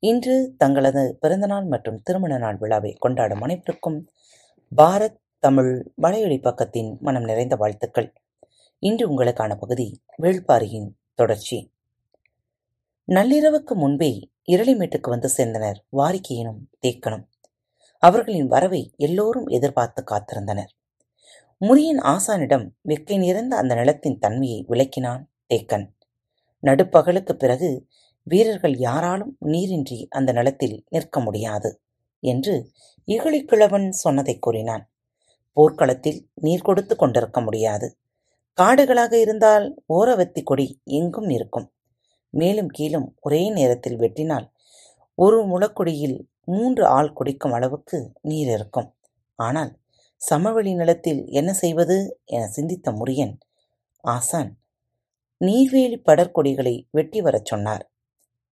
இன்று தங்களது பிறந்தநாள் மற்றும் திருமண நாள் விழாவை கொண்டாடும் அனைவருக்கும் பாரத் தமிழ் வலையொலி பக்கத்தின் மனம் நிறைந்த வாழ்த்துக்கள். இன்று உங்களுக்கான பகுதி வேள்பாரியின் தொடர்ச்சி. நள்ளிரவுக்கு முன்பே இரளிமேட்டுக்கு வந்து சேர்ந்தனர் வாரிக்கையினும் தேக்கனும். அவர்களின் வரவை எல்லோரும் எதிர்பார்த்து காத்திருந்தனர். முனியின் ஆசானிடம் வெக்கை நிறைந்த அந்த நிலத்தின் தன்மையை விளக்கினான் தேக்கன். நடுப்பகலுக்கு பிறகு வீரர்கள் யாராலும் நீரின்றி அந்த நிலத்தில் நிற்க முடியாது என்று இகழிக்கிழவன் சொன்னதை கூறினான். போர்க்களத்தில் நீர் கொடுத்து கொண்டிருக்க முடியாது. காடுகளாக இருந்தால் ஓரவத்தி கொடி எங்கும் இருக்கும் மேலும் கீழும் ஒரே நேரத்தில் வெட்டினால் ஒரு முளக்குடியில் மூன்று ஆள் குடிக்கும் அளவுக்கு நீர் இருக்கும். ஆனால் சமவெளி நிலத்தில் என்ன செய்வது என சிந்தித்த முரியன் ஆசான் நீர்வேலி படற்கொடிகளை வெட்டி வரச் சொன்னார்.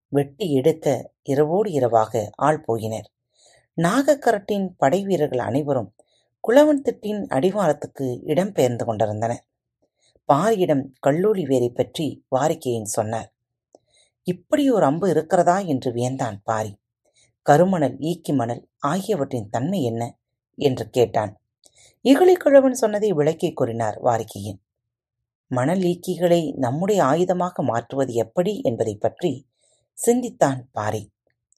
வெட்டி எடுக்க இரவோடு இரவாக ஆள் போயினர் நாகக்கரட்டின் படை வீரர்கள் அனைவரும் குளவன் திட்டின் அடிவாரத்துக்கு இடம் பெயர்ந்து கொண்டிருந்தனர். பாரியிடம் கல்லூரி வேரை பற்றி வாரிக்கையின் சொன்னார். இப்படி ஒரு அம்பு இருக்கிறதா? என்று வியந்தான் பாரி. கருமணல் ஈக்கி மணல் ஆகியவற்றின் தன்மை என்ன? என்று கேட்டான். இகழிக்கிழவன் சொன்னதை விளக்கி கூறினார் வாரிக்கையின். மணல் ஈக்கிகளை நம்முடைய ஆயுதமாக மாற்றுவது எப்படி என்பதை பற்றி சிந்தித்தான் பாரி.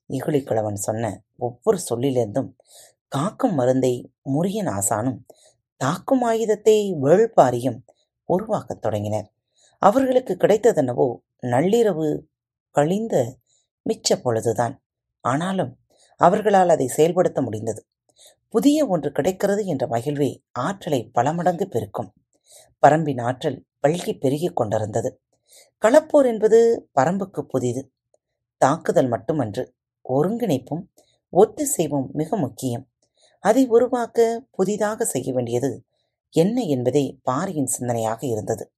இகழிக்கிழவன் சொன்ன ஒவ்வொரு சொல்லிலிருந்தும் காக்கும் மருந்தை முரியன் ஆசானும் தாக்கும் ஆயுதத்தை வேள்பாரியும் உருவாக்கத் தொடங்கினர். அவர்களுக்கு கிடைத்ததென்னவோ நள்ளிரவு கழிந்த மிச்ச பொழுதுதான். ஆனாலும் அவர்களால் அதை செயல்படுத்த முடிந்தது. புதிய ஒன்று கிடைக்கிறது என்ற மகிழ்வே ஆற்றலை பல மடங்கு பெருக்கும். பரம்பின் ஆற்றல் பல்கி பெருகிக் கொண்டிருந்தது. களப்போர் என்பது பரம்புக்கு புதிது. தாக்குதல் மட்டுமன்று ஒருங்கிணைப்பும் ஒத்திசைவும் மிக முக்கியம். அதை உருவாக்க புதிதாக செய்ய வேண்டியது என்ன என்பதே பாரியின் சிந்தனையாக இருந்தது.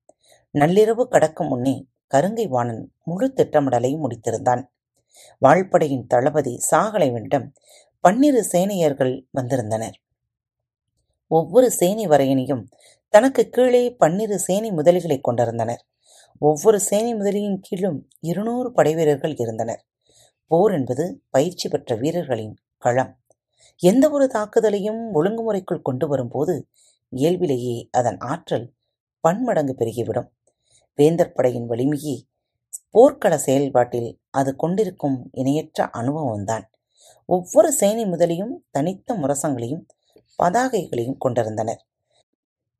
நள்ளிரவு கடக்கும் முன்னே கருங்கை வாணன் முழு திட்டமிடலையும் முடித்திருந்தான். வாழ்படையின் தளபதி சாகலைவனிடம் பன்னிரு சேனையர்கள் வந்திருந்தனர். ஒவ்வொரு சேனை வரையனையும் தனக்கு கீழே பன்னிரு சேனை முதலிகளை கொண்டிருந்தனர். ஒவ்வொரு சேனை முதலியின் கீழும் இருநூறு படைவீரர்கள் இருந்தனர். போர் என்பது பயிற்சி பெற்ற வீரர்களின் களம். எந்த ஒரு தாக்குதலையும் ஒழுங்குமுறைக்குள் கொண்டு வரும்போது இயல்பிலேயே அதன் ஆற்றல் பன்மடங்கு பெருகிவிடும். வேந்தர் படையின் வலிமையே போர்க்கள செயல்பாட்டில் அது கொண்டிருக்கும் இணையற்ற அனுபவம்தான். ஒவ்வொரு சேனை முதலியும் தனித்த முரசங்களையும் பதாகைகளையும் கொண்டிருந்தனர்.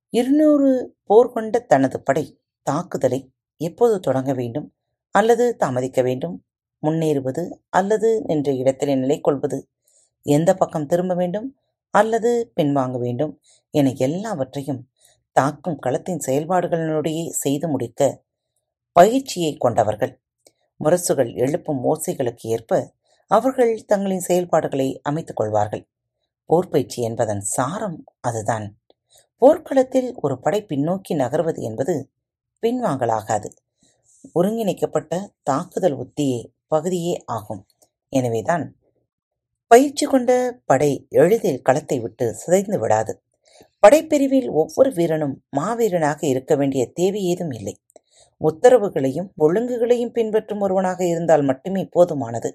இருநூறு போர் கொண்ட தனது படை தாக்குதலை எப்போது தொடங்க வேண்டும்? அல்லது தாமதிக்க வேண்டும்? முன்னேறுவது அல்லது நின்ற இடத்திலே நிலை கொள்வது எந்த பக்கம் திரும்ப வேண்டும்? அல்லது பின்வாங்க வேண்டும்? என எல்லாவற்றையும் தாக்கும் களத்தின் செயல்பாடுகளினுடைய செய்து முடிக்க பயிற்சியை கொண்டவர்கள். முரசுகள் எழுப்பும் ஓசைகளுக்கு ஏற்ப அவர்கள் தங்களின் செயல்பாடுகளை அமைத்துக் கொள்வார்கள். போர்ப்பயிற்சி என்பதன் சாரம் அதுதான். போர்க்களத்தில் ஒரு படை பின்னோக்கி நகர்வது என்பது பின்வாங்கலாகாது. ஒருங்கிணைக்கப்பட்ட தாக்குதல் உத்தியே பகுதியே ஆகும். எனவேதான் பயிற்சி கொண்ட படை எளிதில் களத்தை விட்டு சிதைந்து விடாது. படைப்பிரிவில் ஒவ்வொரு வீரனும் மாவீரனாக இருக்க வேண்டிய தேவை ஏதும் இல்லை. உத்தரவுகளையும் ஒழுங்குகளையும் பின்பற்றும் ஒருவனாக இருந்தால் மட்டுமே போதுமானது.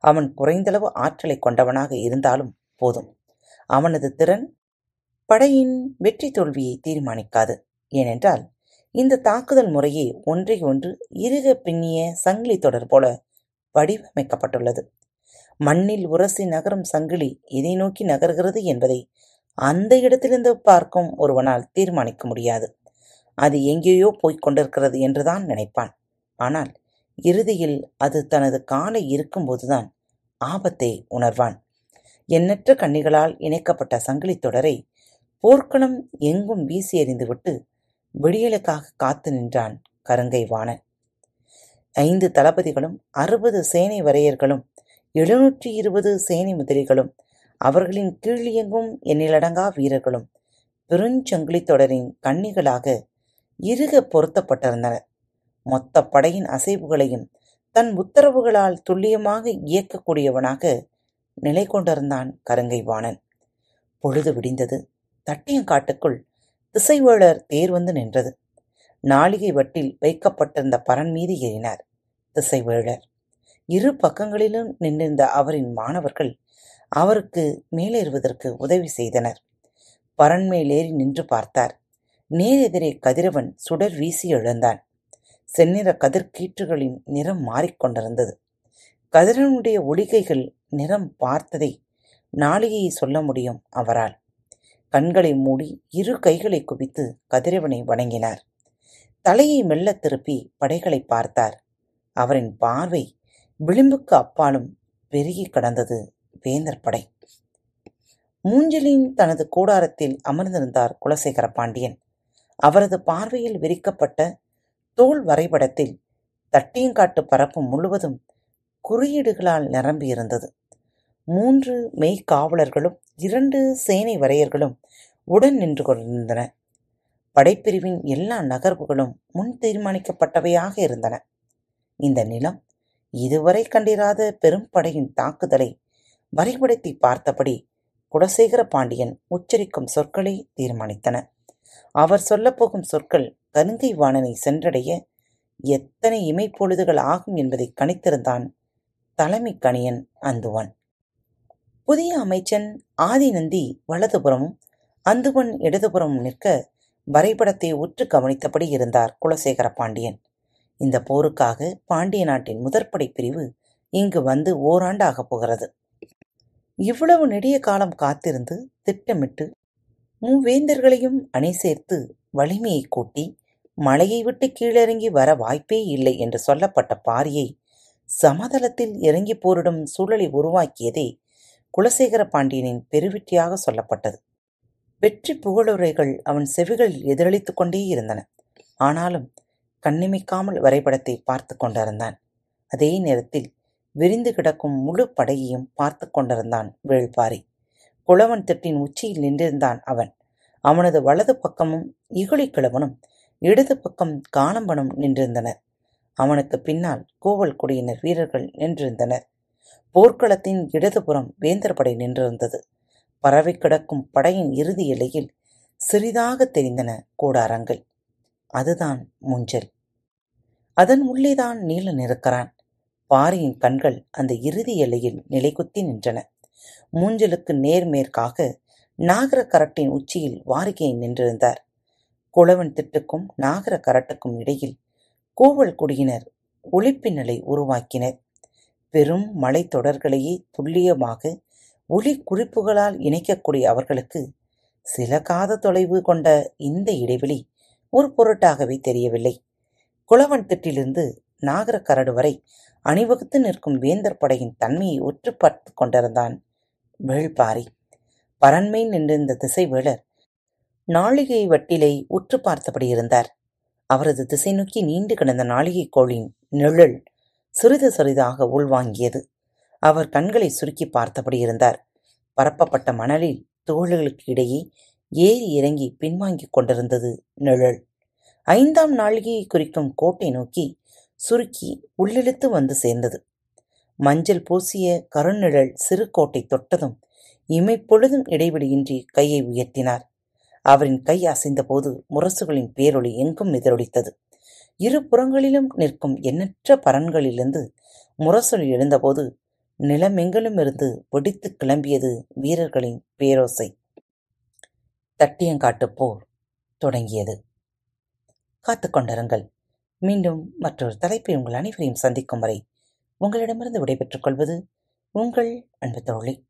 அவன் குறைந்தளவு ஆற்றலை கொண்டவனாக இருந்தாலும் போதும். அவனது திறன் படையின் வெற்றி தோல்வியை தீர்மானிக்காது. ஏனென்றால் இந்த தாக்குதல் முறையே ஒன்றை ஒன்று இறுக பின்னிய சங்கிலி தொடர் போல வடிவமைக்கப்பட்டுள்ளது. மண்ணில் உரசி நகரும் சங்கிலி எதை நோக்கி நகர்கிறது என்பதை அந்த இடத்திலிருந்து பார்க்கும் ஒருவனால் தீர்மானிக்க முடியாது. அது எங்கேயோ போய்க் கொண்டிருக்கிறது என்றுதான் நினைப்பான். ஆனால் இறுதியில் அது தனது காலை இருக்கும்போதுதான் ஆபத்தை உணர்வான். எண்ணற்ற கண்ணிகளால் இணைக்கப்பட்ட சங்கிலித் தொடரை போர்க்களம் எங்கும் வீசி எறிந்துவிட்டு விடியலுக்காக காத்து நின்றான் கருங்கை வாணன். ஐந்து தளபதிகளும் அறுபது சேனை வரையர்களும் எழுநூற்றி இருபது சேனை முதலிகளும் அவர்களின் கீழியங்கும் எண்ணிலடங்கா வீரர்களும் பெருஞ்சங்கிலி தொடரின் கண்ணிகளாக இறுக பொருத்தப்பட்டிருந்தனர். மொத்த படையின் அசைவுகளையும் தன் உத்தரவுகளால் துல்லியமாக இயக்கக்கூடியவனாக நிலை கொண்டிருந்தான் கருங்கைவாணன் பொழுது விடிந்தது. தட்டியங்காட்டுக்குள் திசைவேளர் தேர் வந்து நின்றது. நாளிகை வட்டில் வைக்கப்பட்டிருந்த பரன் மீது ஏறினார் திசைவேளர் இரு பக்கங்களிலும் நின்றிருந்த அவரின் மாணவர்கள் அவருக்கு மேலேறுவதற்கு உதவி செய்தனர். பரன் மேலேறி நின்று பார்த்தார். நேரெதிரே கதிரவன் சுடர் வீசி எழுந்தான். செந்நிற கதிர்கீற்றுகளின் நிறம் மாறிக்கொண்டிருந்தது கதிரவனுடைய ஒளிகைகள் நிறம் பார்த்ததை நாளிகையை சொல்ல முடியும் அவரால். கண்களை மூடி இரு கைகளை குவித்து கதிரவனை வணங்கினார். தலையை மெல்ல திருப்பி படைகளை பார்த்தார். அவரின் பார்வை விளிம்புக்கு அப்பாலும் பெருகி கடந்தது வேந்தர் படை. மூஞ்சலின் தனது கூடாரத்தில் அமர்ந்திருந்தார் குலசேகர பாண்டியன். அவரது பார்வையில் விரிக்கப்பட்ட தோல் வரைபடத்தில் தட்டியங்காட்டு பரப்பு முழுவதும் குறியீடுகளால் நிரம்பியிருந்தது. மூன்று மெய்க்காவலர்களும் இரண்டு சேனை வரையர்களும் உடன் நின்று கொண்டிருந்தன. படைப்பிரிவின் எல்லா நகர்வுகளும் முன் தீர்மானிக்கப்பட்டவையாக இருந்தன. இந்த நிலம் இதுவரை கண்டிராத பெரும் படையின் தாக்குதலை வரைபடத்தை பார்த்தபடி குலசேகர பாண்டியன் உச்சரிக்கும் சொற்களை தீர்மானித்தன. அவர் சொல்லப்போகும் சொற்கள் கருங்கை வாணனை சென்றடைய எத்தனை இமைப்பொழுதுகள் ஆகும் என்பதை கணித்திருந்தான் தலைமை கணியன் அந்துவான். புதிய அமைச்சன் ஆதிநந்தி வலதுபுறமும் அந்துவன் இடதுபுறமும் நிற்க வரைபடத்தை உற்று கவனித்தபடி இருந்தார் குலசேகர பாண்டியன். இந்த போருக்காக பாண்டிய நாட்டின் முதற்படை பிரிவு இங்கு வந்து ஓராண்டாகப் போகிறது. இவ்வளவு நெடிய காலம் காத்திருந்து திட்டமிட்டு மூவேந்தர்களையும் அணி சேர்த்து வலிமையை கூட்டி மலையை விட்டு கீழிறங்கி வர வாய்ப்பே இல்லை என்று சொல்லப்பட்ட பாரியை சமதளத்தில் இறங்கி போரிடும் சூழலை உருவாக்கியதே குலசேகர பாண்டியனின் பெருவிற்றியாக சொல்லப்பட்டது. வெற்றி புகழுரைகள் அவன் செவிகளில் எதிரளித்துக் கொண்டே இருந்தன. ஆனாலும் கண்ணிமைக்காமல் வரைபடத்தை பார்த்து கொண்டிருந்தான். அதே நேரத்தில் விரிந்து கிடக்கும் முழு படையையும் பார்த்து கொண்டிருந்தான் வேள்பாரி. குளவன் திட்டின் உச்சியில் நின்றிருந்தான் அவன். அவனது வலது பக்கமும் இகுழிக்கிழவனும் இடது பக்கம் காணம்பனும் நின்றிருந்தனர். அவனுக்கு பின்னால் கோவல் குடியினர் வீரர்கள் நின்றிருந்தனர். போர்க்களத்தின் இடதுபுறம் வேந்தர் படை நின்றிருந்தது. பரவி கிடக்கும் படையின் இறுதி எல்லையில் சிறிதாக தெரிந்தன கூடாரங்கள். அதுதான் முஞ்சல். அதன் உள்ளேதான் நீலன் இருக்கிறான் பாரியின் கண்கள் அந்த இறுதி எல்லையில் நிலைகுத்தி நின்றன. மூஞ்சலுக்கு நேர்மேற்காக நாகர கரட்டின் உச்சியில் வாரிகை நின்றிருந்தார். குளவன் திட்டுக்கும் நாகர கரட்டுக்கும் இடையில் கோவல் குடியினர் ஒளிப்பின்னலை உருவாக்கினர். பெரும் மலைத்தொடர்களையே துல்லியமாக ஒளி குறிப்புகளால் இணைக்கக்கூடிய அவர்களுக்கு சில காத தொலைவு கொண்ட இந்த இடைவெளி ஒரு பொருட்டாகவே தெரியவில்லை. குளவன் திட்டிலிருந்து நாகர கரடு வரை அணிவகுத்து நிற்கும் வேந்தர் படையின் தன்மையை உற்று பார்த்து கொண்டிருந்தான் வேள்பாரி. பரண்மை நின்றிருந்த திசைவேளர் நாளிகை வட்டிலை உற்று பார்த்தபடி இருந்தார். அவரது திசை நோக்கி நீண்டு கிடந்த நாளிகை கோளின் நிழல் சிறிது சிறிதாக உள்வாங்கியது அவர் கண்களை சுருக்கி பார்த்தபடி இருந்தார். பரப்பப்பட்ட மணலில் தோள்களுக்கு இடையே ஏறி இறங்கி பின்வாங்கிக் கொண்டிருந்தது நிழல். ஐந்தாம் நாளிகையை குறிக்கும் கோட்டை நோக்கி சுருக்கி உள்ளிழுத்து வந்து சேர்ந்தது. மஞ்சள் பூசிய கருநிழல் சிறு கோட்டை தொட்டதும் இமைப்பொழுதும் இடைவெளியின்றி கையை உயர்த்தினார். அவரின் கை அசைந்தபோது முரசுகளின் பேரொளி எங்கும் எதிரொலித்தது இரு புறங்களிலும் நிற்கும் எண்ணற்ற பரன்களிலிருந்து முரசொலி எழுந்தபோது நிலமெங்கிலும் இருந்து வெடித்து கிளம்பியது வீரர்களின் பேரோசை. தட்டியங்காட்டு போர் தொடங்கியது. காத்து கொண்டிருங்கள். மீண்டும் மற்றொரு தலைப்பை உங்கள் அனைவரையும் சந்திக்கும் வரை உங்களிடமிருந்து விடைபெற்றுக் கொள்வது உங்கள் அன்பு தோழி.